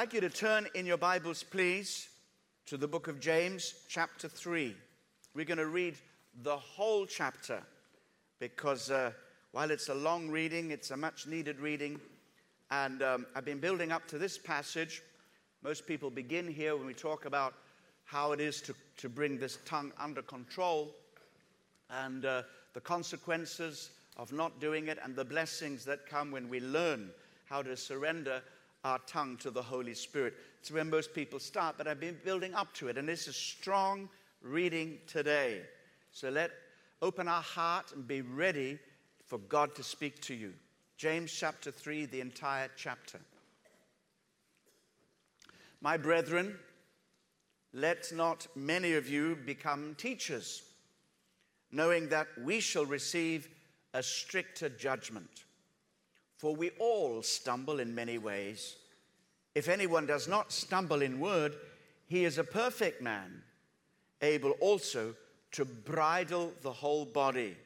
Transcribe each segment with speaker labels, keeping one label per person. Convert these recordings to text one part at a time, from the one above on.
Speaker 1: I'd like you to turn in your Bibles, please, to the book of James, chapter 3. We're going to read the whole chapter because uh, while it's a long reading, it's a much needed reading. And um, I've been building up to this passage. Most people begin here when we talk about how it is to, to bring this tongue under control and uh, the consequences of not doing it and the blessings that come when we learn how to surrender our tongue to the Holy Spirit. It's where most people start, but I've been building up to it, and it's a strong reading today. So let open our heart and be ready for God to speak to you. James chapter 3, the entire chapter. My brethren, let not many of you become teachers, knowing that we shall receive a stricter judgment. For we all stumble in many ways. If anyone does not stumble in word, he is a perfect man, able also to bridle the whole body.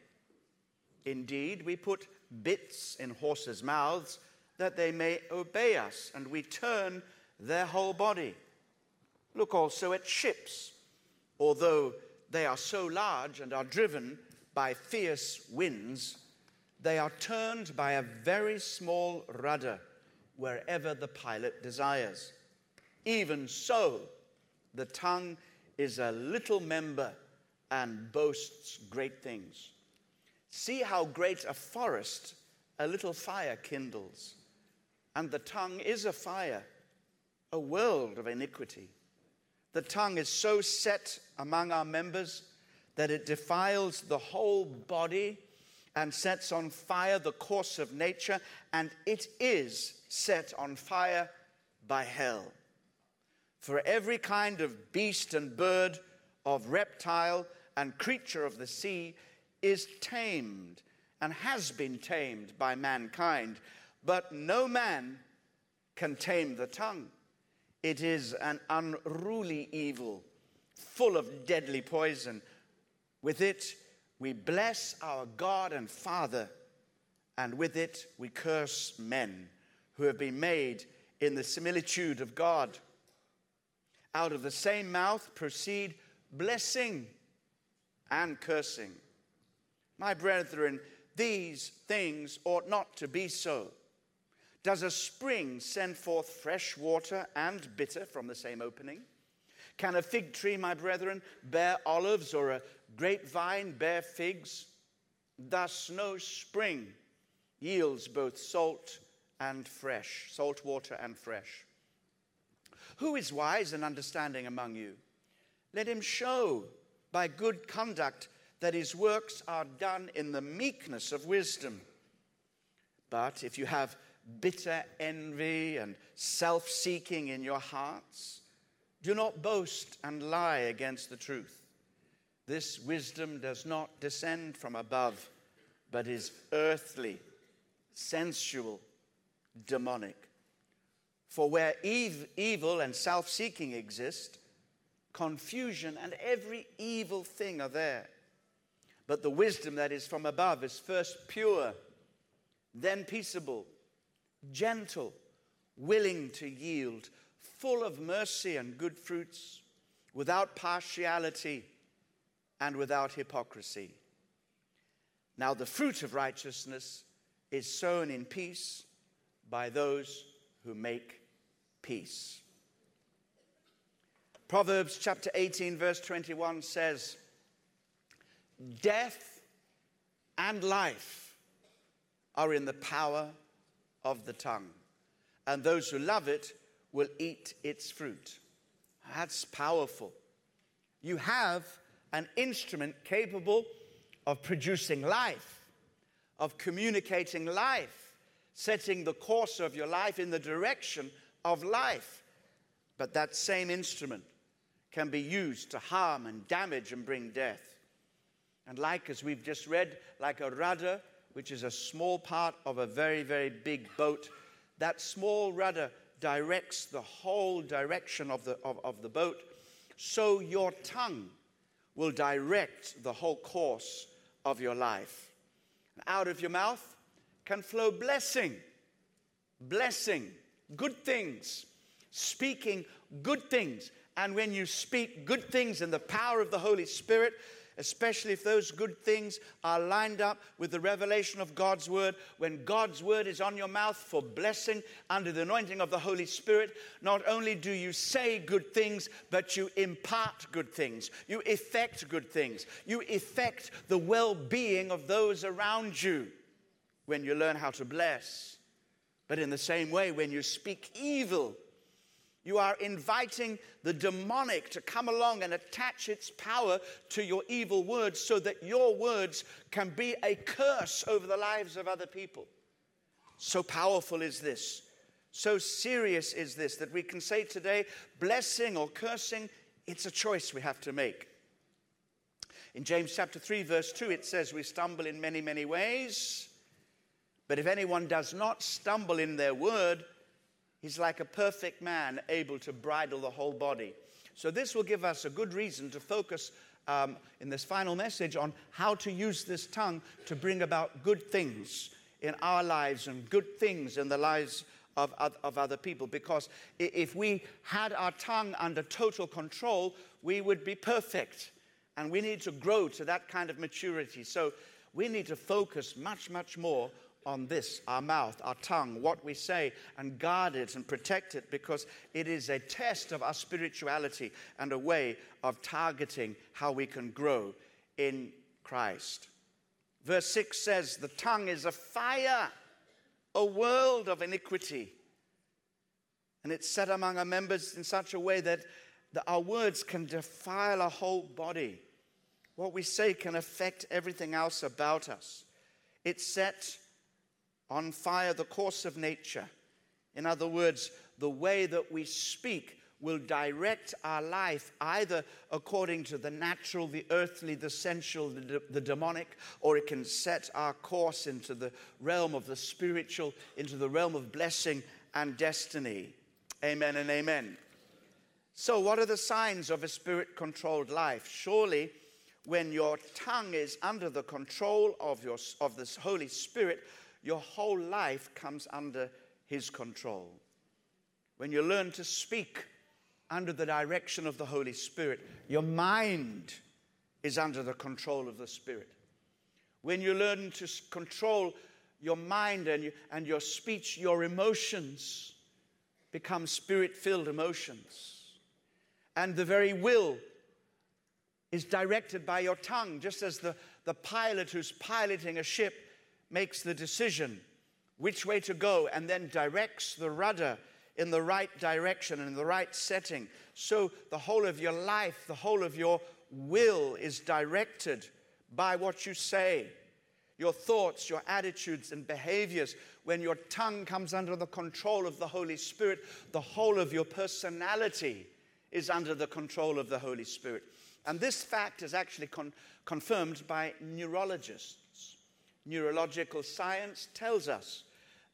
Speaker 1: Indeed, we put bits in horses' mouths that they may obey us, and we turn their whole body. Look also at ships. Although they are so large and are driven by fierce winds, they are turned by a very small rudder wherever the pilot desires. Even so, the tongue is a little member and boasts great things. See how great a forest a little fire kindles. And the tongue is a fire, a world of iniquity. The tongue is so set among our members that it defiles the whole body and sets on fire the course of nature, and it is set on fire by hell. For every kind of beast and bird, of reptile and creature of the sea is tamed and has been tamed by mankind, but no man can tame the tongue. It is an unruly evil, full of deadly poison. With it, we bless our God and Father, and with it we curse men who have been made in the similitude of God. Out of the same mouth proceed blessing and cursing. My brethren, these things ought not to be so. Does a spring send forth fresh water and bitter from the same opening? Can a fig tree, my brethren, bear olives or a grapevine bear figs. Thus, no spring yields both salt and fresh, salt water and fresh. Who is wise and understanding among you? Let him show by good conduct that his works are done in the meekness of wisdom. But if you have bitter envy and self seeking in your hearts, do not boast and lie against the truth. This wisdom does not descend from above, but is earthly, sensual, demonic. For where evil and self seeking exist, confusion and every evil thing are there. But the wisdom that is from above is first pure, then peaceable, gentle, willing to yield, full of mercy and good fruits, without partiality and without hypocrisy. Now, the fruit of righteousness is sown in peace by those who make peace. Proverbs chapter 18, verse 21 says, Death and life are in the power of the tongue, and those who love it will eat its fruit. That's powerful. You have an instrument capable of producing life, of communicating life, setting the course of your life in the direction of life. But that same instrument can be used to harm and damage and bring death. And like, as we've just read, like a rudder, which is a small part of a very, very big boat, that small rudder directs the whole direction of the, of, of the boat. So your tongue will direct the whole course of your life. Out of your mouth can flow blessing, blessing, good things. speaking good things. And when you speak good things in the power of the Holy Spirit, especially if those good things are lined up with the revelation of God's word. When God's word is on your mouth for blessing under the anointing of the Holy Spirit, not only do you say good things, but you impart good things. You effect good things. You effect the well being of those around you when you learn how to bless. But in the same way, when you speak evil, you are inviting the demonic to come along and attach its power to your evil words so that your words can be a curse over the lives of other people. So powerful is this. So serious is this that we can say today, blessing or cursing, it's a choice we have to make. In James chapter 3, verse 2, it says, We stumble in many, many ways. But if anyone does not stumble in their word, He's like a perfect man, able to bridle the whole body. So, this will give us a good reason to focus um, in this final message on how to use this tongue to bring about good things in our lives and good things in the lives of, of, of, other people. Because if we had our tongue under total control, we would be perfect. And we need to grow to that kind of maturity. So we need to focus much, much more on this, our mouth, our tongue, what we say, and guard it and protect it because it is a test of our spirituality and a way of targeting how we can grow in Christ. Verse 6 says, The tongue is a fire, a world of iniquity. And it's set among our members in such a way that our words can defile our whole body. What we say can affect everything else about us. It's set on fire the course of nature. In other words, the way that we speak will direct our life either according to the natural, the earthly, the sensual, the, the, demonic, or it can set our course into the realm of the spiritual, into the realm of blessing and destiny. Amen and amen. So, what are the signs of a spirit controlled life? Surely, when your tongue is under the control of, your, of this Holy Spirit, your whole life comes under His control. When you learn to speak under the direction of the Holy Spirit, your mind is under the control of the Spirit. When you learn to control your mind and, you, and your speech, your emotions become spirit filled emotions. And the very will is directed by your tongue, just as the, the pilot who's piloting a ship makes the decision which way to go and then directs the rudder in the right direction and in the right setting. So the whole of your life, the whole of your will is directed by what you say. Your thoughts, your attitudes, and behaviors. When your tongue comes under the control of the Holy Spirit, the whole of your personality is under the control of the Holy Spirit. And this fact is actually con- confirmed by neurologists neurological science tells us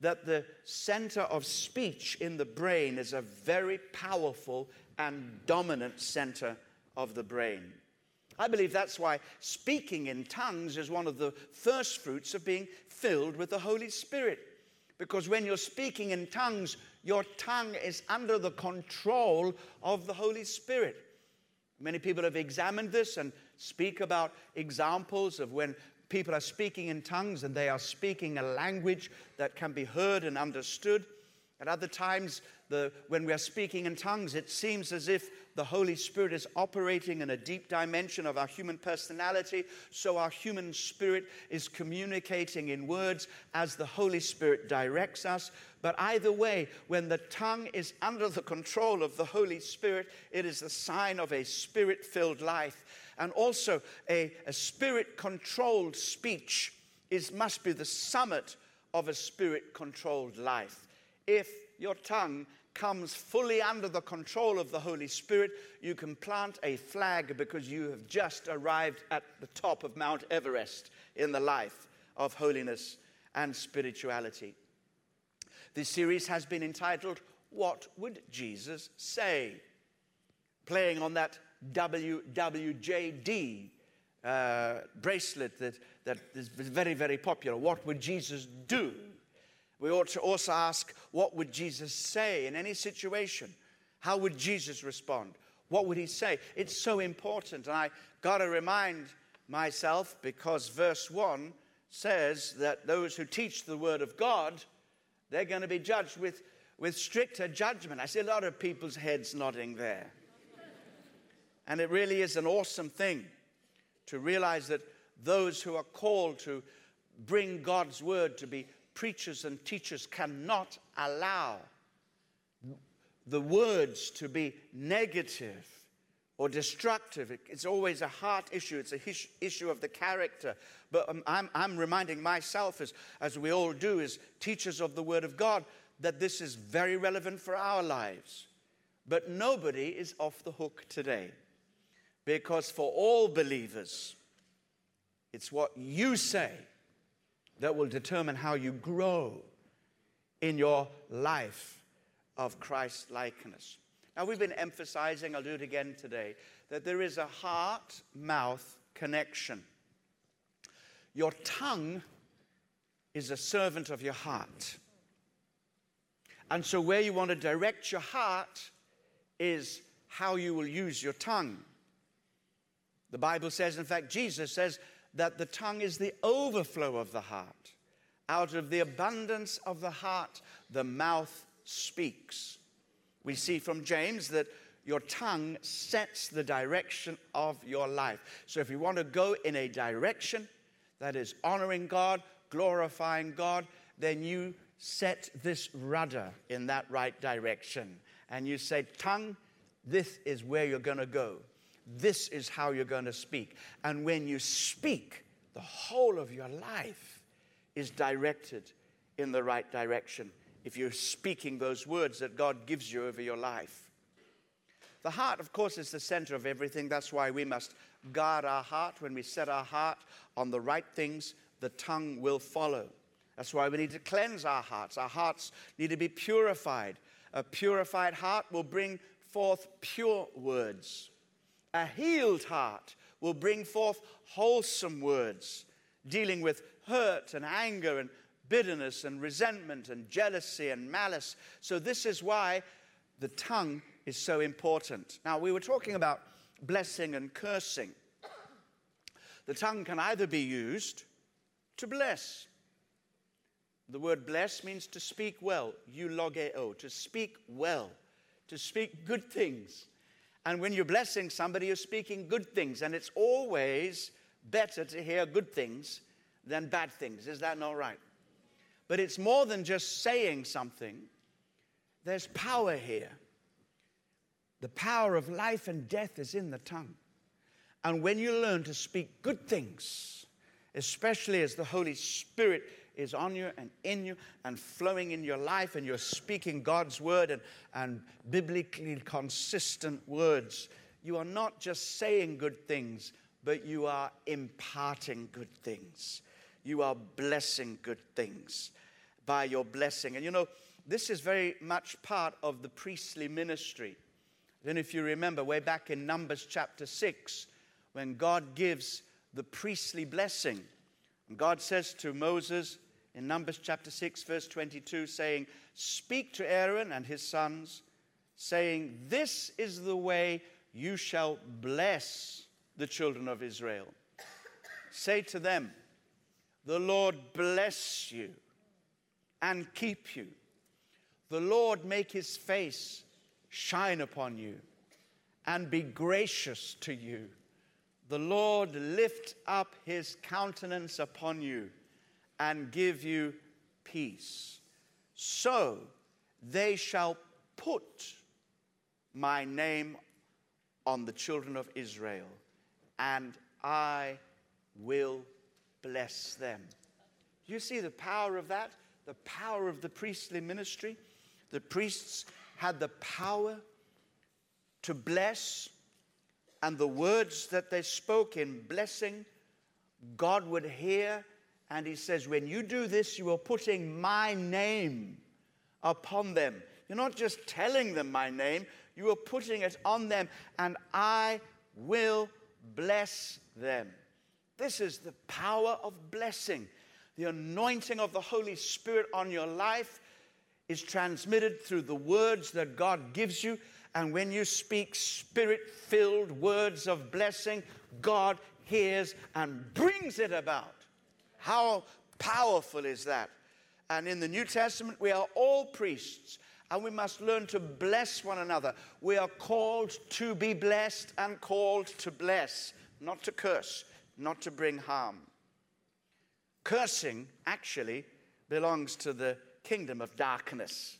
Speaker 1: that the center of speech in the brain is a very powerful and dominant center of the brain. I believe that's why speaking in tongues is one of the first fruits of being filled with the Holy Spirit. Because when you're speaking in tongues, your tongue is under the control of the Holy Spirit. Many people have examined this and speak about examples of when people are speaking in tongues and they are speaking a language that can be heard and understood. At other times, the, when we are speaking in tongues, it seems as if the Holy Spirit is operating in a deep dimension of our human personality. So our human spirit is communicating in words as the Holy Spirit directs us. But either way, when the tongue is under the control of the Holy Spirit, it is the sign of a spirit filled life and also a, a spirit controlled speech is, must be the summit of a spirit controlled life. If your tongue comes fully under the control of the Holy Spirit, you can plant a flag because you have just arrived at the top of Mount Everest in the life of holiness and spirituality. This series has been entitled, What Would Jesus Say? Playing on that WWJD uh, bracelet that, that is very, very popular. What would Jesus do? We ought to also ask, what would Jesus say in any situation? How would Jesus respond? What would he say? It's so important. And I got to remind myself because verse 1 says that those who teach the word of God, they're going to be judged with, with stricter judgment. I see a lot of people's heads nodding there. And it really is an awesome thing to realize that those who are called to bring God's word to be preachers and teachers cannot allow the words to be negative or destructive. It's always a heart issue, it's a issue of the character. But um, I'm, I'm reminding myself, as, as we all do, as teachers of the Word of God, that this is very relevant for our lives. But nobody is off the hook today. Because for all believers, it's what you say that will determine how you grow in your life of Christ likeness. Now, we've been emphasizing, I'll do it again today, that there is a heart mouth connection. Your tongue is a servant of your heart. And so, where you want to direct your heart is how you will use your tongue. The Bible says, in fact, Jesus says that the tongue is the overflow of the heart. Out of the abundance of the heart, the mouth speaks. We see from James that your tongue sets the direction of your life. So if you want to go in a direction that is honoring God, glorifying God, then you set this rudder in that right direction. And you say, Tongue, this is where you're going to go. This is how you're going to speak. And when you speak, the whole of your life is directed in the right direction if you're speaking those words that God gives you over your life. The heart, of course, is the center of everything. That's why we must guard our heart. When we set our heart on the right things, the tongue will follow. That's why we need to cleanse our hearts. Our hearts need to be purified. A purified heart will bring forth pure words. A healed heart will bring forth wholesome words, dealing with hurt and anger and bitterness and resentment and jealousy and malice. So, this is why the tongue is so important. Now, we were talking about blessing and cursing. The tongue can either be used to bless. The word bless means to speak well, eulogeo, to speak well, to speak good things. And when you're blessing somebody, you're speaking good things. And it's always better to hear good things than bad things. Is that not right? But it's more than just saying something, there's power here. The power of life and death is in the tongue. And when you learn to speak good things, especially as the Holy Spirit is on you and in you and flowing in your life, and you're speaking God's word and, and biblically consistent words, you are not just saying good things, but you are imparting good things. You are blessing good things by your blessing. And you know, this is very much part of the priestly ministry. Then, if you remember, way back in Numbers chapter 6, when God gives the priestly blessing, and God says to Moses in Numbers chapter 6, verse 22, saying, Speak to Aaron and his sons, saying, This is the way you shall bless the children of Israel. Say to them, The Lord bless you and keep you. The Lord make his face shine upon you and be gracious to you. The Lord lift up his countenance upon you and give you peace. So they shall put my name on the children of Israel, and I will bless them. You see the power of that? the power of the priestly ministry. The priests had the power to bless, and the words that they spoke in blessing, God would hear. And He says, When you do this, you are putting my name upon them. You're not just telling them my name, you are putting it on them, and I will bless them. This is the power of blessing the anointing of the Holy Spirit on your life is transmitted through the words that God gives you, And when you speak spirit filled words of blessing, God hears and brings it about. How powerful is that? And in the New Testament, we are all priests and we must learn to bless one another. We are called to be blessed and called to bless, not to curse, not to bring harm. Cursing actually belongs to the kingdom of darkness,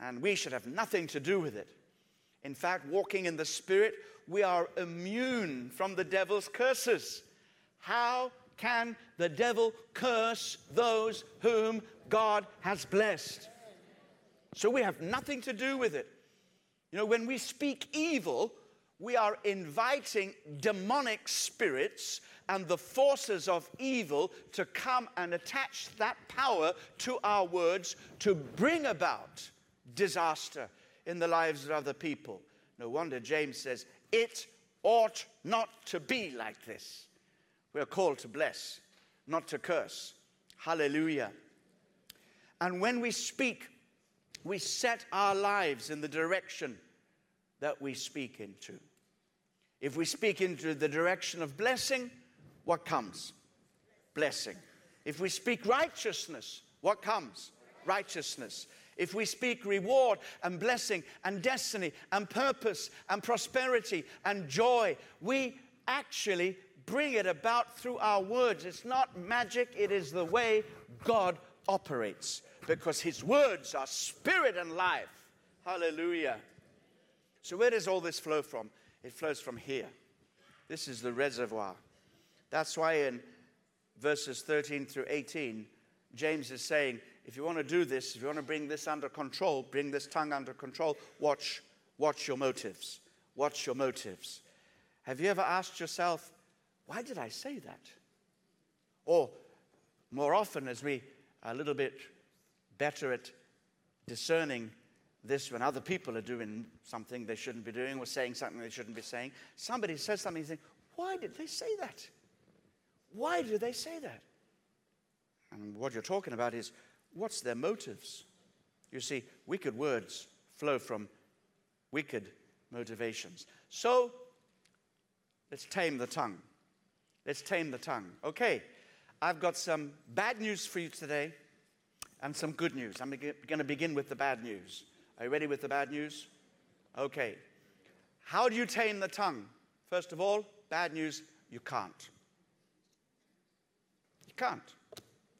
Speaker 1: and we should have nothing to do with it. In fact, walking in the Spirit, we are immune from the devil's curses. How can the devil curse those whom God has blessed? So we have nothing to do with it. You know, when we speak evil, we are inviting demonic spirits and the forces of evil to come and attach that power to our words to bring about disaster in the lives of other people. No wonder James says, It ought not to be like this. We are called to bless, not to curse. Hallelujah. And when we speak, we set our lives in the direction that we speak into. If we speak into the direction of blessing, what comes? Blessing. If we speak righteousness, what comes? Righteousness. If we speak reward and blessing and destiny and purpose and prosperity and joy, we actually bring it about through our words. It's not magic, it is the way God operates because His words are spirit and life. Hallelujah. So, where does all this flow from? It flows from here. This is the reservoir. That's why in verses 13 through 18, James is saying, if you want to do this, if you want to bring this under control, bring this tongue under control, watch, watch your motives. Watch your motives. Have you ever asked yourself, why did I say that? Or more often, as we are a little bit better at discerning this when other people are doing something they shouldn't be doing or saying something they shouldn't be saying, somebody says something, you think, why did they say that? Why do they say that? And what you're talking about is what's their motives? You see, wicked words flow from wicked motivations. So, let's tame the tongue. Let's tame the tongue. Okay, I've got some bad news for you today and some good news. I'm going to begin with the bad news. Are you ready with the bad news? Okay. How do you tame the tongue? First of all, bad news, you can't. You can't.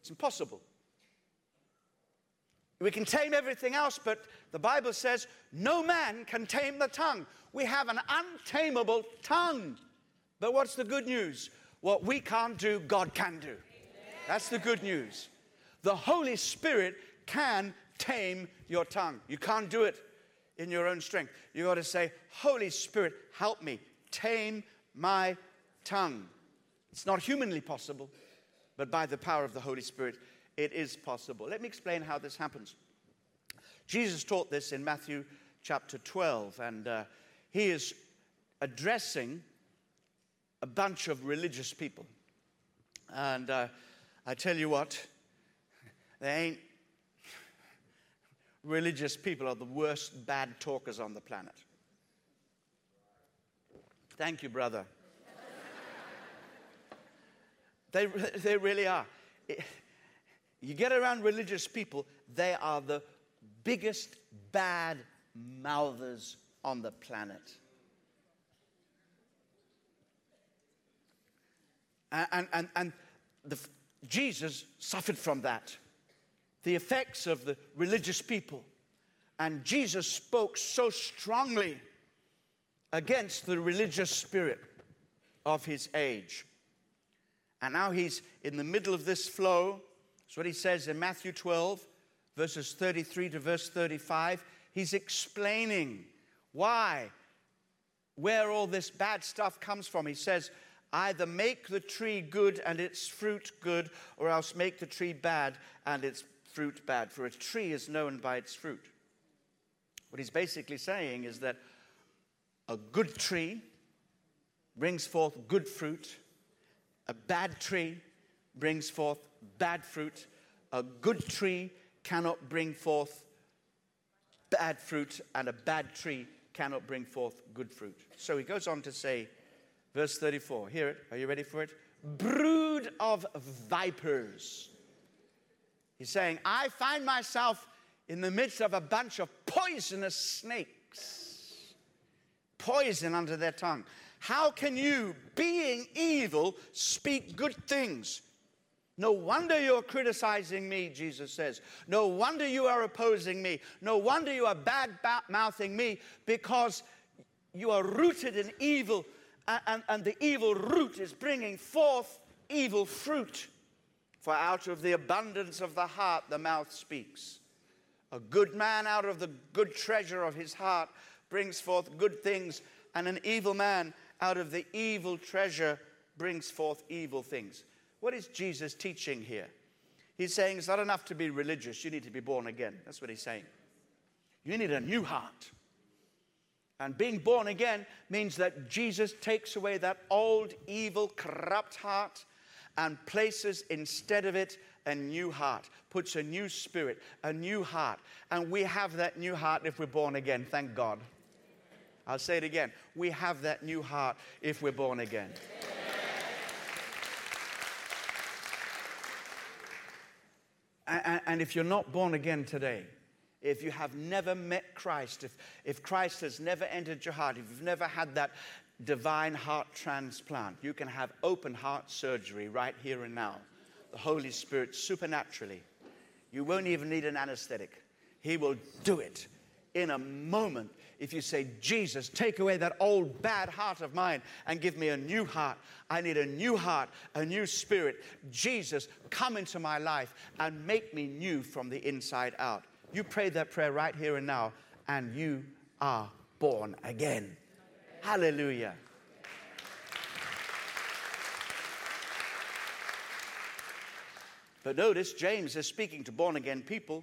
Speaker 1: It's impossible. We can tame everything else, but the Bible says no man can tame the tongue. We have an untamable tongue. But what's the good news? What we can't do, God can do. That's the good news. The Holy Spirit can tame your tongue. You can't do it in your own strength. You got to say, Holy Spirit, help me tame my tongue. It's not humanly possible but by the power of the Holy Spirit, it is possible. Let me explain how this happens. Jesus taught this in Matthew chapter 12, and uh, he is addressing a bunch of religious people. And uh, I tell you what, they ain't religious people are the worst bad talkers on the planet. Thank you, brother. They, they really are. You get around religious people, they are the biggest bad mouthers on the planet. And, and, and the, Jesus suffered from that, the effects of the religious people. And Jesus spoke so strongly against the religious spirit of his age. And now he's in the middle of this flow. That's what he says in Matthew 12, verses 33 to verse 35. He's explaining why, where all this bad stuff comes from. He says, either make the tree good and its fruit good, or else make the tree bad and its fruit bad. For a tree is known by its fruit. What he's basically saying is that a good tree brings forth good fruit a bad tree brings forth bad fruit. A good tree cannot bring forth bad fruit, and a bad tree cannot bring forth good fruit. So he goes on to say, verse 34, hear it. Are you ready for it? Brood of vipers. He's saying, I find myself in the midst of a bunch of poisonous snakes, poison under their tongue. How can you, being evil, speak good things? No wonder you're criticizing me, Jesus says. No wonder you are opposing me. No wonder you are bad mouthing me because you are rooted in evil, and, and, the evil root is bringing forth evil fruit. For out of the abundance of the heart, the mouth speaks. A good man out of the good treasure of his heart brings forth good things, and an evil man out of the evil treasure brings forth evil things. What is Jesus teaching here? He's saying it's not enough to be religious, you need to be born again. That's what he's saying. You need a new heart. And being born again means that Jesus takes away that old, evil, corrupt heart and places instead of it a new heart, puts a new spirit, a new heart. And we have that new heart if we're born again, thank God. I'll say it again. We have that new heart if we're born again. And if you're not born again today, if you have never met Christ, if, if Christ has never entered your heart, if you've never had that divine heart transplant, you can have open heart surgery right here and now. The Holy Spirit supernaturally. You won't even need an anesthetic. He will do it in a moment if you say, Jesus, take away that old bad heart of mine and give me a new heart. I need a new heart, a new spirit. Jesus, come into my life and make me new from the inside out. You pray that prayer right here and now, and you are born again. Hallelujah. But notice, James is speaking to born again people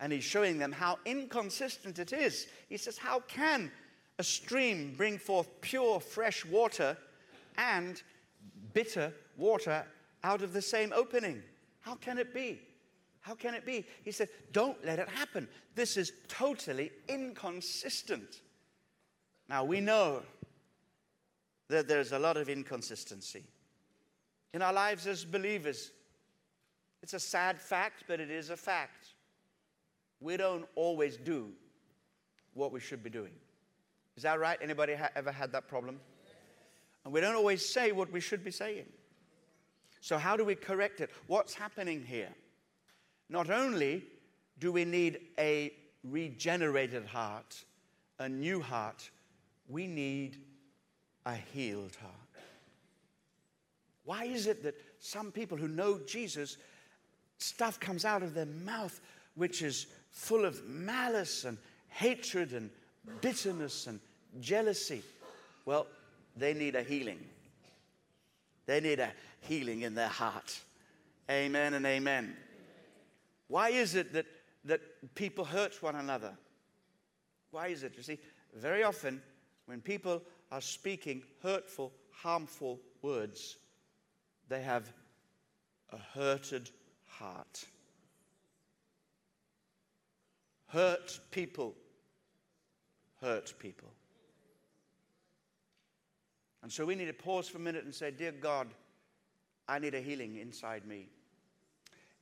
Speaker 1: and he's showing them how inconsistent it is. He says, How can a stream bring forth pure, fresh water and bitter water out of the same opening? How can it be? How can it be? He said, Don't let it happen. This is totally inconsistent. Now, we know that there's a lot of inconsistency in our lives as believers. It's a sad fact, but it is a fact we don't always do what we should be doing. Is that right? Anybody ha- ever had that problem? And we don't always say what we should be saying. So, how do we correct it? What's happening here? Not only do we need a regenerated heart, a new heart, we need a healed heart. Why is it that some people who know Jesus, stuff comes out of their mouth which is full of malice and hatred and bitterness and jealousy. Well, they need a healing. They need a healing in their heart. Amen and amen. Why is it that, that people hurt one another? Why is it? You see, very often when people are speaking hurtful, harmful words, they have a hurted heart. Hurt people hurt people. And so we need to pause for a minute and say, Dear God, I need a healing inside me.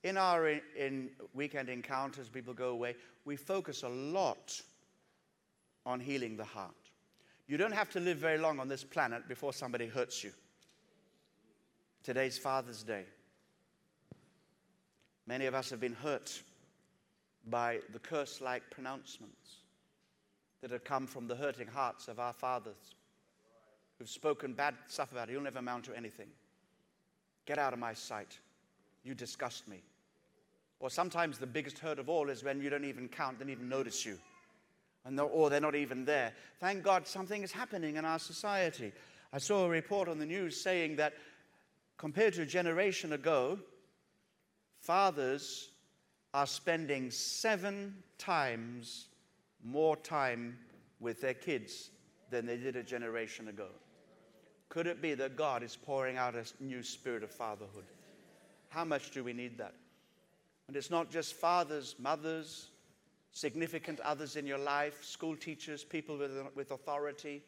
Speaker 1: In our in, in weekend encounters, people go away, we focus a lot on healing the heart. You don't have to live very long on this planet before somebody hurts you. Today's Father's Day. Many of us have been hurt by the curse like pronouncements that have come from the hurting hearts of our fathers who've spoken bad stuff about it. You'll never amount to anything. Get out of my sight. You disgust me. Or sometimes the biggest hurt of all is when you don't even count, don't even notice you. And they're, or they're not even there. Thank God something is happening in our society. I saw a report on the news saying that compared to a generation ago, fathers are spending seven times more time with their kids than they did a generation ago. Could it be that God is pouring out a new spirit of fatherhood? How much do we need that? And it's not just fathers, mothers, significant others in your life, school teachers, people with, with authority,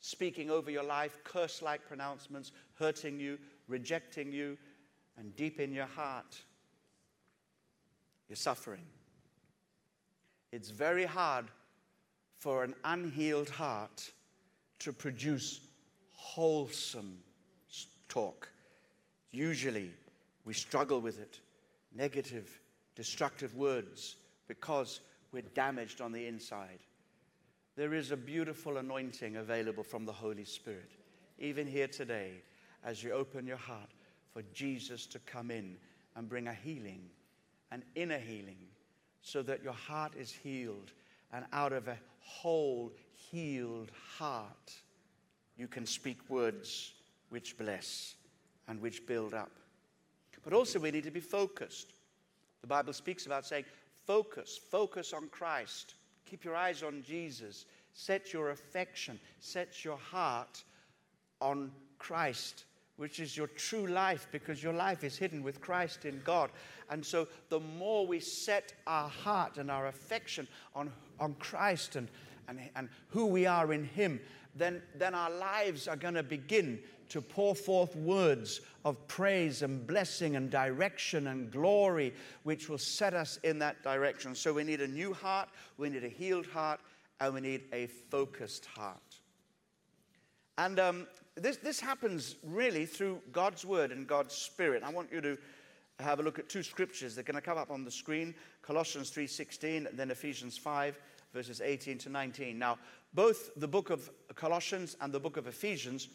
Speaker 1: speaking over your life, curse like pronouncements, hurting you, rejecting you, and deep in your heart, you're suffering. It's very hard for an unhealed heart to produce wholesome talk. Usually, we struggle with it negative, destructive words because we're damaged on the inside. There is a beautiful anointing available from the Holy Spirit, even here today, as you open your heart for Jesus to come in and bring a healing, an inner healing, so that your heart is healed. And out of a whole, healed heart, you can speak words which bless and which build up. But also, we need to be focused. The Bible speaks about saying, focus, focus on Christ. Keep your eyes on Jesus. Set your affection, set your heart on Christ, which is your true life because your life is hidden with Christ in God. And so, the more we set our heart and our affection on, on Christ and, and, and who we are in Him, then, then our lives are going to begin to pour forth words of praise and blessing and direction and glory, which will set us in that direction. So we need a new heart, we need a healed heart, and we need a focused heart. And um, this, this happens really through God's word and God's spirit. I want you to have a look at two scriptures. They're going to come up on the screen Colossians 3.16 and then Ephesians 5, verses 18 to 19. Now, both the book of Colossians and the book of Ephesians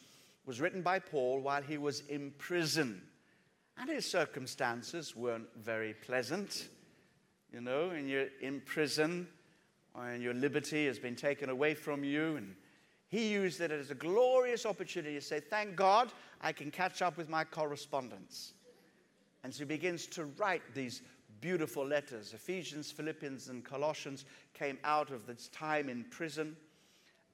Speaker 1: was written by Paul while he was in prison. And his circumstances weren't very pleasant. You know, and you're in prison, and your liberty has been taken away from you. And he used it as a glorious opportunity to say, Thank God I can catch up with my correspondence. And so he begins to write these beautiful letters. Ephesians, Philippians, and Colossians came out of this time in prison.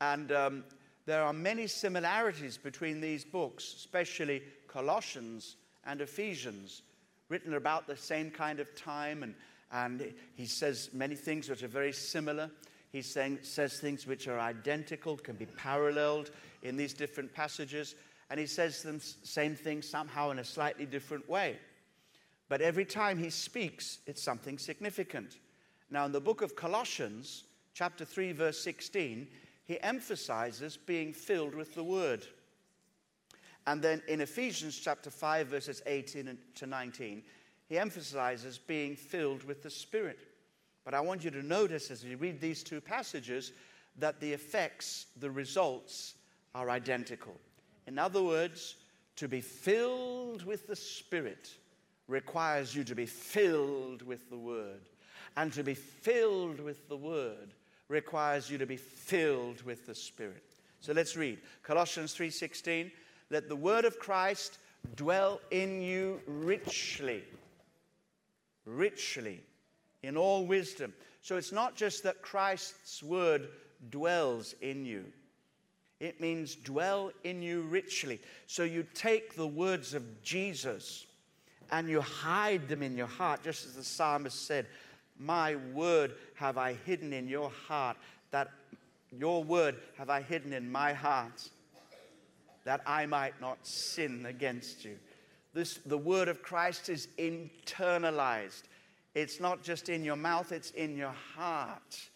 Speaker 1: And um, there are many similarities between these books, especially Colossians and Ephesians, written about the same kind of time. And, and he says many things which are very similar. He says things which are identical, can be paralleled in these different passages. And he says the same thing somehow in a slightly different way. But every time he speaks, it's something significant. Now, in the book of Colossians, chapter 3, verse 16, he emphasizes being filled with the word. And then in Ephesians chapter 5, verses 18 to 19, he emphasizes being filled with the Spirit. But I want you to notice as you read these two passages that the effects, the results, are identical. In other words, to be filled with the Spirit requires you to be filled with the Word. And to be filled with the Word requires you to be filled with the Spirit. So let's read Colossians 3:16, let the word of Christ dwell in you richly. Richly in all wisdom. So it's not just that Christ's word dwells in you. It means dwell in you richly. So you take the words of Jesus and you hide them in your heart, just as the psalmist said, my word have I hidden in your heart, that your word have I hidden in my heart, that I might not sin against you. This, the word of Christ is internalized. It's not just in your mouth, it's in your heart.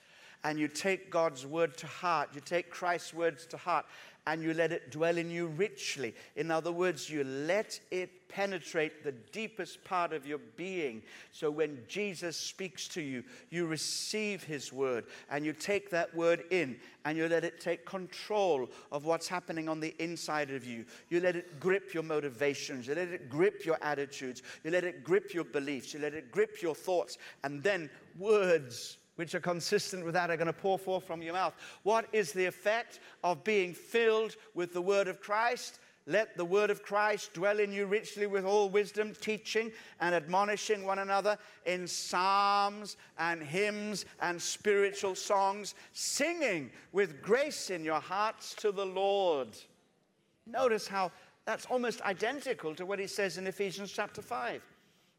Speaker 1: And you take God's word to heart, you take Christ's words to heart, and you let it dwell in you richly. In other words, you let it penetrate the deepest part of your being. So when Jesus speaks to you, you receive his word and you take that word in and you let it take control of what's happening on the inside of you. You let it grip your motivations, you let it grip your attitudes, you let it grip your beliefs, you let it grip your thoughts, and then words which are consistent with that are going to pour forth from your mouth. What is the effect of being filled with the word of Christ? Let the word of Christ dwell in you richly with all wisdom, teaching and admonishing one another in psalms and hymns and spiritual songs, singing with grace in your hearts to the Lord. Notice how that's almost identical to what he says in Ephesians chapter 5.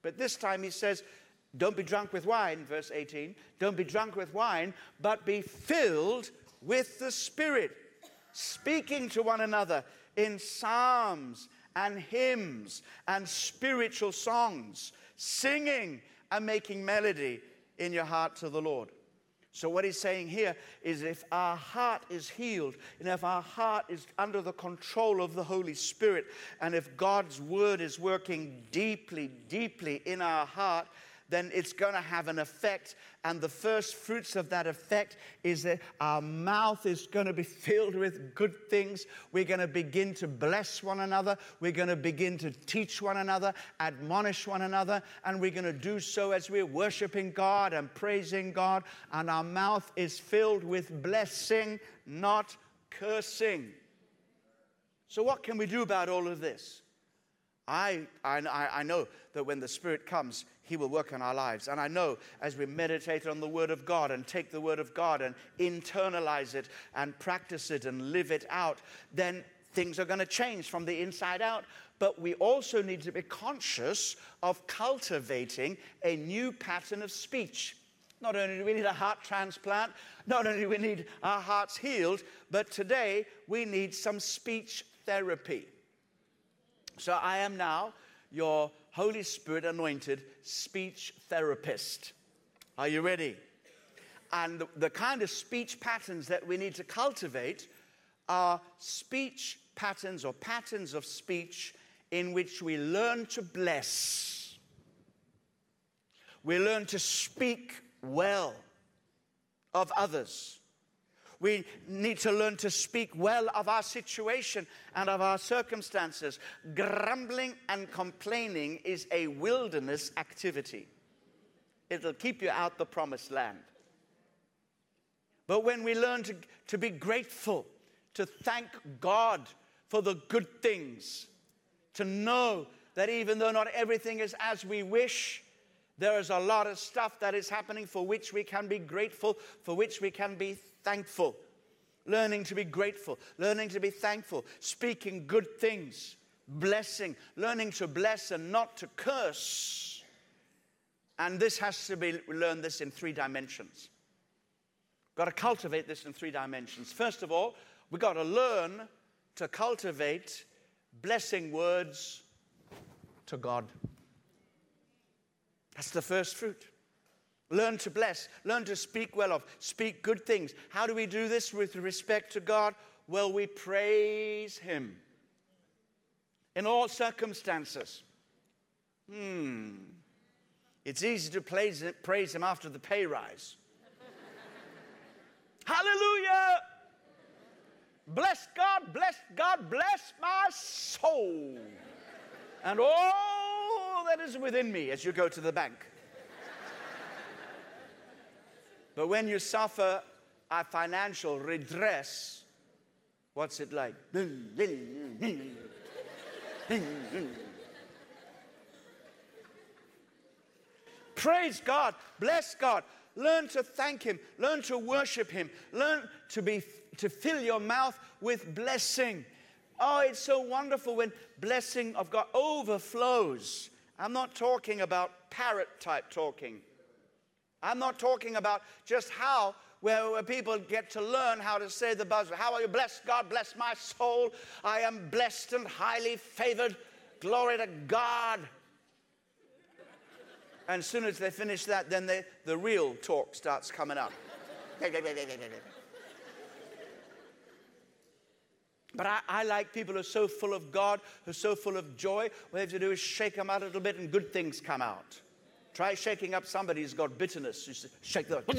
Speaker 1: But this time he says, Don't be drunk with wine, verse 18. Don't be drunk with wine, but be filled with the Spirit, speaking to one another in psalms and hymns and spiritual songs, singing and making melody in your heart to the Lord. So, what he's saying here is if our heart is healed, and if our heart is under the control of the Holy Spirit, and if God's word is working deeply, deeply in our heart, then it's going to have an effect. And the first fruits of that effect is that our mouth is going to be filled with good things. We're going to begin to bless one another. We're going to begin to teach one another, admonish one another. And we're going to do so as we're worshiping God and praising God. And our mouth is filled with blessing, not cursing. So, what can we do about all of this? I, I, I know that when the Spirit comes, He will work in our lives. And I know as we meditate on the Word of God and take the Word of God and internalize it and practice it and live it out, then things are going to change from the inside out. But we also need to be conscious of cultivating a new pattern of speech. Not only do we need a heart transplant, not only do we need our hearts healed, but today we need some speech therapy. So I am now your Holy Spirit anointed speech therapist. Are you ready? And the, the, kind of speech patterns that we need to cultivate are speech patterns or patterns of speech in which we learn to bless. We learn to speak well of others. We need to learn to speak well of our situation and of our circumstances. Grumbling and complaining is a wilderness activity, it'll keep you out the promised land. But when we learn to, to be grateful, to thank God for the good things, to know that even though not everything is as we wish, there is a lot of stuff that is happening for which we can be grateful, for which we can be thankful, learning to be grateful, learning to be thankful, speaking good things, blessing, learning to bless and not to curse. And this has to be learned this in three dimensions. Got to cultivate this in three dimensions. First of all, we've got to learn to cultivate blessing words to God. That's the first fruit. Learn to bless, learn to speak well of, speak good things. How do we do this with respect to God? Well, we praise Him in all circumstances. Hmm. It's easy to praise, Him after the pay rise. Hallelujah! Bless God, bless God, bless my soul and all that is within me as you go to the bank. But when you suffer a financial redress, what's it like? Praise God, bless God, learn to thank Him, learn to worship Him, learn to be to fill your mouth with blessing. Oh, it's so wonderful when blessing of God overflows. I'm not talking about parrot type talking. I'm not talking about just how where, where, people get to learn how to say the buzzword. How are you blessed? God bless my soul. I am blessed and highly favored. Glory to God. And as soon as they finish that, then they, the real talk starts coming up. But I, I, like people who are so full of God, who are so full of joy. What they have to do is shake them out a little bit and good things come out. Try shaking up somebody who's got bitterness. You shake them.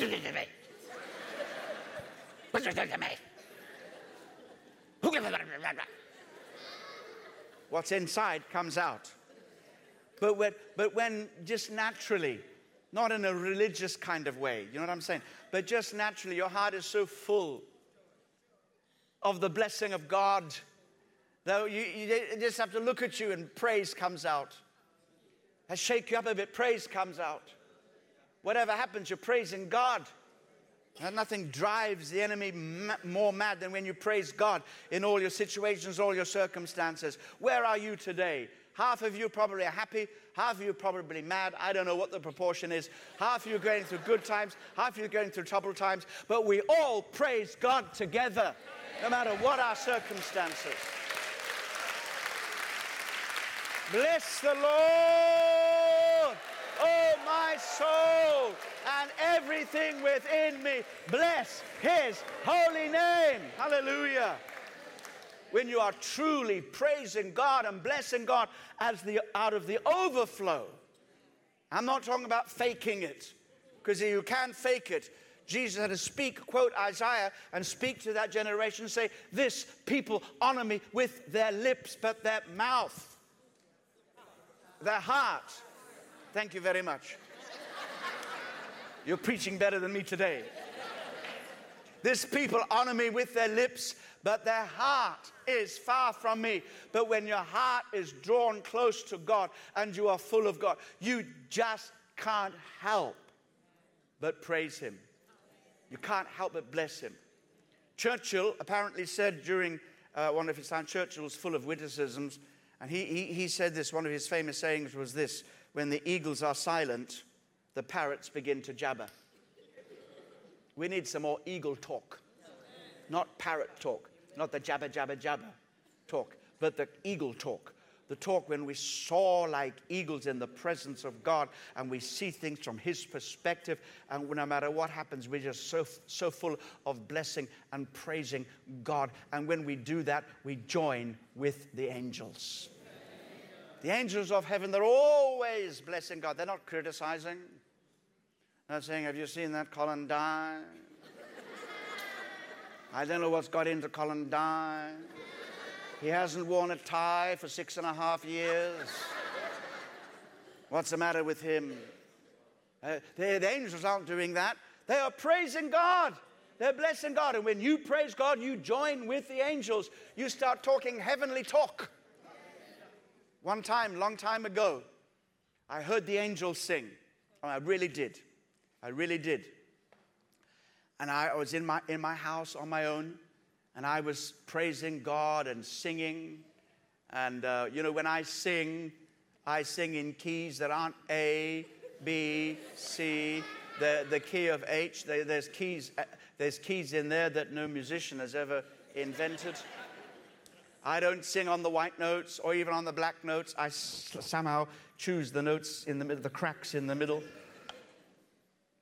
Speaker 1: What's inside comes out. But when, but when just naturally, not in a religious kind of way, you know what I'm saying? But just naturally, your heart is so full of the blessing of God that you, you just have to look at you and praise comes out. I shake you up a bit, praise comes out. Whatever happens, you're praising God. And nothing drives the enemy ma- more mad than when you praise God in all your situations, all your circumstances. Where are you today? Half of you probably are happy, half of you probably mad. I don't know what the proportion is. Half of you going through good times, half of you are going through troubled times, but we all praise God together, no matter what our circumstances. Bless the Lord, oh my soul, and everything within me. Bless his holy name. Hallelujah. When you are truly praising God and blessing God as the, out of the overflow. I'm not talking about faking it, because you can fake it. Jesus had to speak, quote Isaiah, and speak to that generation and say, This people honor me with their lips, but their mouth their heart. Thank you very much. You're preaching better than me today. This people honor me with their lips, but their heart is far from me. But when your heart is drawn close to God and you are full of God, you just can't help but praise Him. You can't help but bless Him. Churchill apparently said during uh, one of his times, Churchill was full of witticisms. And he, he, he said this, one of his famous sayings was this when the eagles are silent, the parrots begin to jabber. We need some more eagle talk, not parrot talk, not the jabber, jabber, jabber talk, but the eagle talk. The talk when we soar like eagles in the presence of God and we see things from His perspective, and no matter what happens, we're just so, so full of blessing and praising God. And when we do that, we join with the angels. The angels of heaven, they're always blessing God. They're not criticizing. They're not saying, Have you seen that Colin Dye? I don't know what's got into Colin Dye. He hasn't worn a tie for six and a half years. What's the matter with him? Uh, the, the angels aren't doing that. They are praising God. They're blessing God. And when you praise God, you join with the angels. You start talking heavenly talk. One time, long time ago, I heard the angels sing. I really did. I really did. And I was in my, in my house on my own, and I was praising God and singing. And, uh, you know, when I sing, I sing in keys that aren't A, B, C, the, the key of H. there's, keys, uh, there's keys in there that no musician has ever invented. I don't sing on the white notes or even on the black notes. I somehow choose the notes in the middle, the cracks in the middle.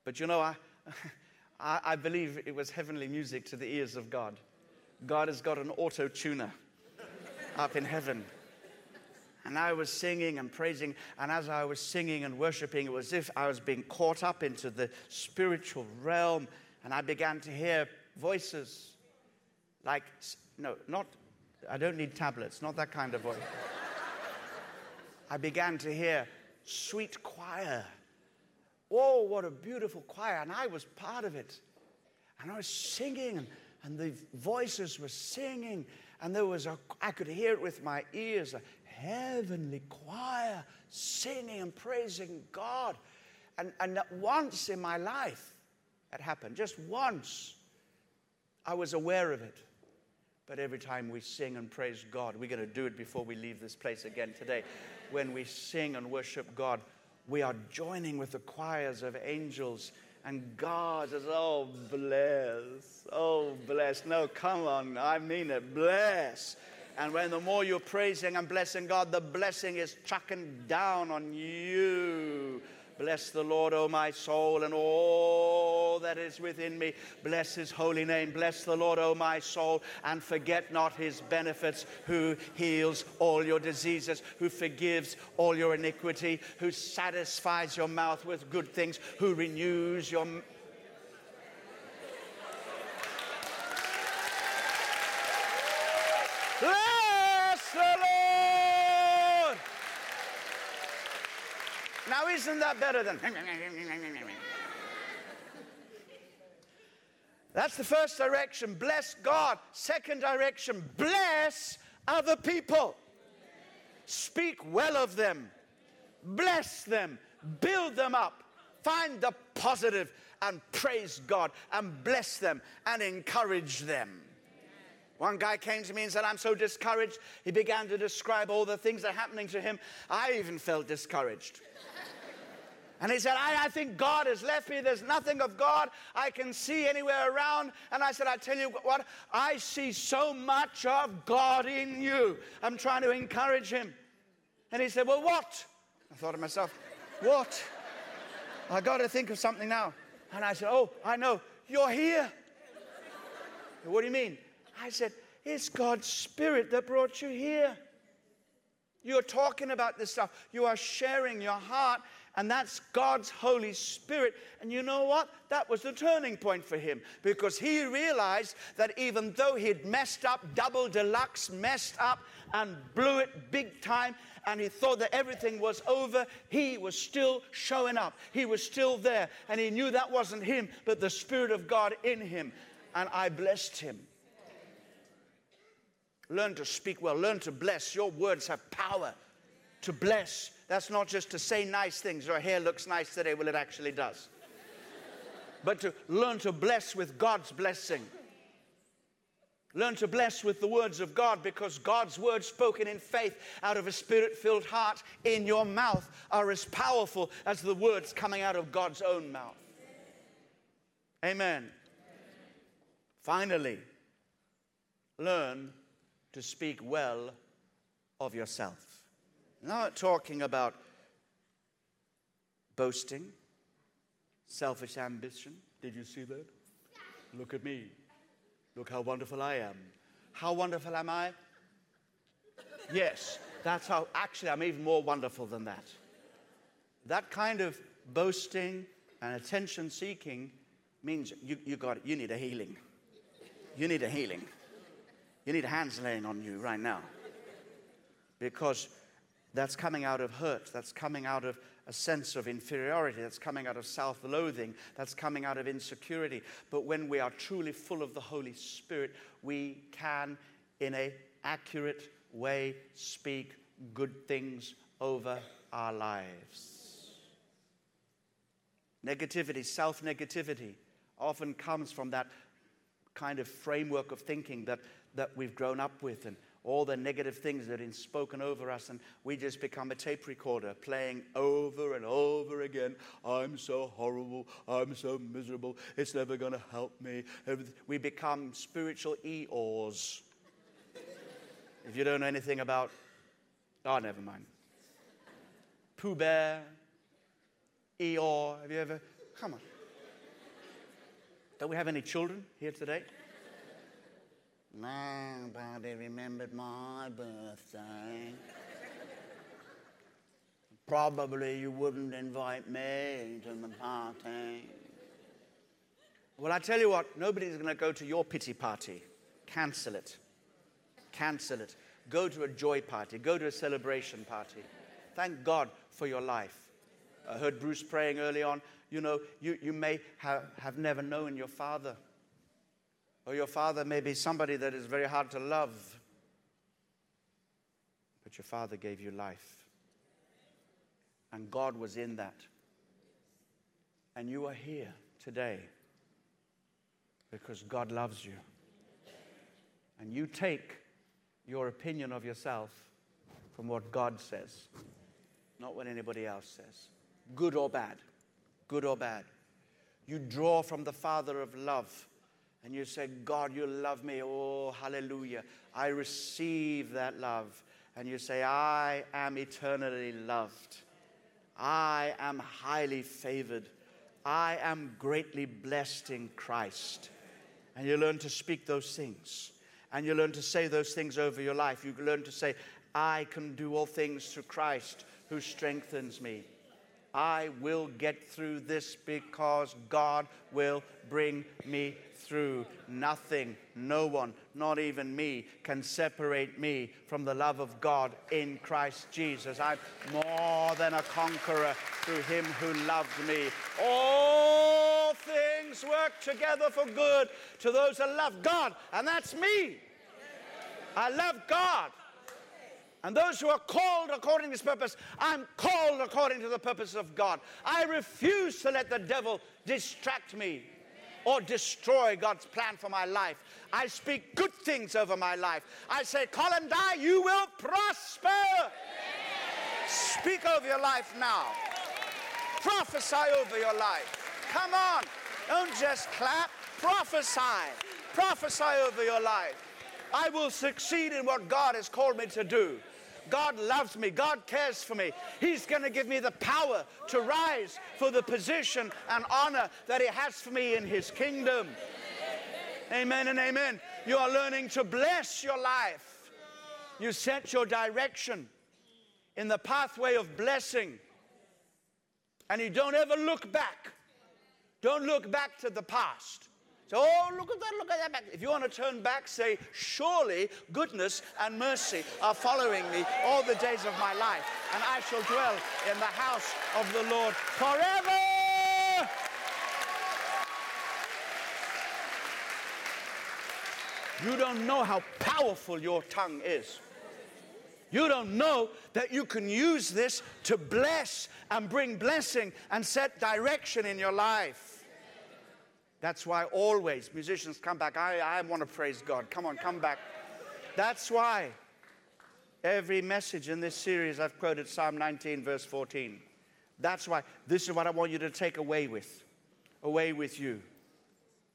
Speaker 1: But you know, I, I believe it was heavenly music to the ears of God. God has got an auto tuner up in heaven. And I was singing and praising, and as I was singing and worshiping, it was as if I was being caught up into the spiritual realm, and I began to hear voices like, no, not I don't need tablets, not that kind of voice. I began to hear sweet choir. Oh, what a beautiful choir. And I was part of it. And I was singing, and, and the voices were singing, and there was a, I could hear it with my ears, a heavenly choir singing and praising God. And, and once in my life, it happened, just once, I was aware of it. But every time we sing and praise God, we're going to do it before we leave this place again today. When we sing and worship God, we are joining with the choirs of angels. And God says, Oh, bless. Oh, bless. No, come on. I mean it. Bless. And when the more you're praising and blessing God, the blessing is chucking down on you. Bless the Lord, O my soul, and all that is within me. Bless his holy name. Bless the Lord, O my soul, and forget not his benefits, who heals all your diseases, who forgives all your iniquity, who satisfies your mouth with good things, who renews your. Bless the Lord. Now, isn't that better than. That's the first direction. Bless God. Second direction. Bless other people. Speak well of them. Bless them. Build them up. Find the positive and praise God and bless them and encourage them. One guy came to me and said, I'm so discouraged. He began to describe all the things that are happening to him. I even felt discouraged. And he said, I, I, think God has left me. There's nothing of God I can see anywhere around. And I said, I tell you what, I see so much of God in you. I'm trying to encourage him. And he said, Well, what? I thought to myself, What? I got to think of something now. And I said, Oh, I know. You're here. what do you mean? I said, It's God's Spirit that brought you here. You're talking about this stuff. You are sharing your heart and that's God's Holy Spirit. And you know what? That was the turning point for him because he realized that even though he'd messed up, double deluxe, messed up, and blew it big time, and he thought that everything was over, he was still showing up. He was still there. And he knew that wasn't him, but the Spirit of God in him. And I blessed him. Learn to speak well, learn to bless. Your words have power to bless. That's not just to say nice things. Your hair looks nice today. Well, it actually does. but to learn to bless with God's blessing. Learn to bless with the words of God because God's words spoken in faith out of a spirit filled heart in your mouth are as powerful as the words coming out of God's own mouth. Amen. Finally, learn to speak well of yourself. Not talking about boasting, selfish ambition. Did you see that? Look at me. Look how wonderful I am. How wonderful am I? Yes, that's how, actually, I'm even more wonderful than that. That kind of boasting and attention seeking means you, you got it. You need a healing. You need a healing. You need hands laying on you right now. Because that's coming out of hurt. That's coming out of a sense of inferiority. That's coming out of self loathing. That's coming out of insecurity. But when we are truly full of the Holy Spirit, we can, in an accurate way, speak good things over our lives. Negativity, self negativity, often comes from that kind of framework of thinking that, that we've grown up with. And all the negative things that have been spoken over us, and we just become a tape recorder playing over and over again. I'm so horrible. I'm so miserable. It's never going to help me. We become spiritual Eeyores. if you don't know anything about, oh, never mind. Pooh Bear, Eeyore. Have you ever? Come on. Don't we have any children here today? Nobody remembered my birthday. Probably you wouldn't invite me to the party. Well, I tell you what, nobody's going to go to your pity party. Cancel it. Cancel it. Go to a joy party. Go to a celebration party. Thank God for your life. I heard Bruce praying early on. You know, you, you may have, have never known your father. Or your father may be somebody that is very hard to love, but your father gave you life. And God was in that. And you are here today because God loves you. And you take your opinion of yourself from what God says, not what anybody else says. Good or bad. Good or bad. You draw from the Father of love and you say, God, you love me. Oh, hallelujah. I receive that love. And you say, I am eternally loved. I am highly favored. I am greatly blessed in Christ. And you learn to speak those things. And you learn to say those things over your life. You learn to say, I can do all things through Christ who strengthens me. I will get through this because God will bring me through. Nothing, no one, not even me, can separate me from the love of God in Christ Jesus. I'm more than a conqueror through him who loved me. All things work together for good to those that love God, and that's me. I love God. And those who are called according to his purpose, I'm called according to the purpose of God. I refuse to let the devil distract me or destroy God's plan for my life. I speak good things over my life. I say, Colin Dye, you will prosper. Speak over your life now. Prophesy over your life. Come on. Don't just clap. Prophesy. Prophesy over your life. I will succeed in what God has called me to do. God loves me. God cares for me. He's going to give me the power to rise for the position and honor that He has for me in His kingdom. Amen and amen. You are learning to bless your life. You set your direction in the pathway of blessing. And you don't ever look back. Don't look back to the past. So, oh, look at that, look at that back. If you want to turn back, say, Surely goodness and mercy are following me all the days of my life, and I shall dwell in the house of the Lord forever. You don't know how powerful your tongue is. You don't know that you can use this to bless and bring blessing and set direction in your life. That's why always musicians come back. I, I want to praise God. Come on, come back. That's why every message in this series I've quoted Psalm 19, verse 14. That's why this is what I want you to take away with, away with you.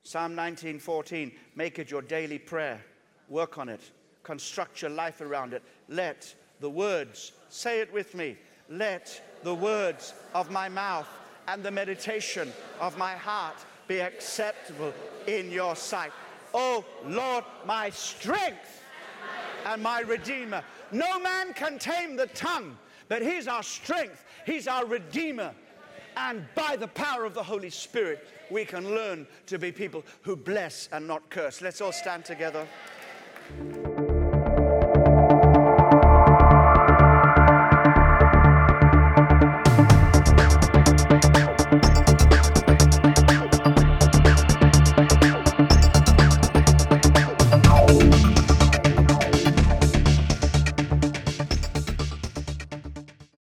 Speaker 1: Psalm 19, 14. Make it your daily prayer. Work on it. Construct your life around it. Let the words, say it with me, let the words of my mouth and the meditation of my heart be acceptable in your sight. Oh Lord, my strength and my redeemer. No man can tame the tongue, but he's our strength, he's our redeemer. And by the power of the Holy Spirit, we can learn to be people who bless and not curse. Let's all stand together.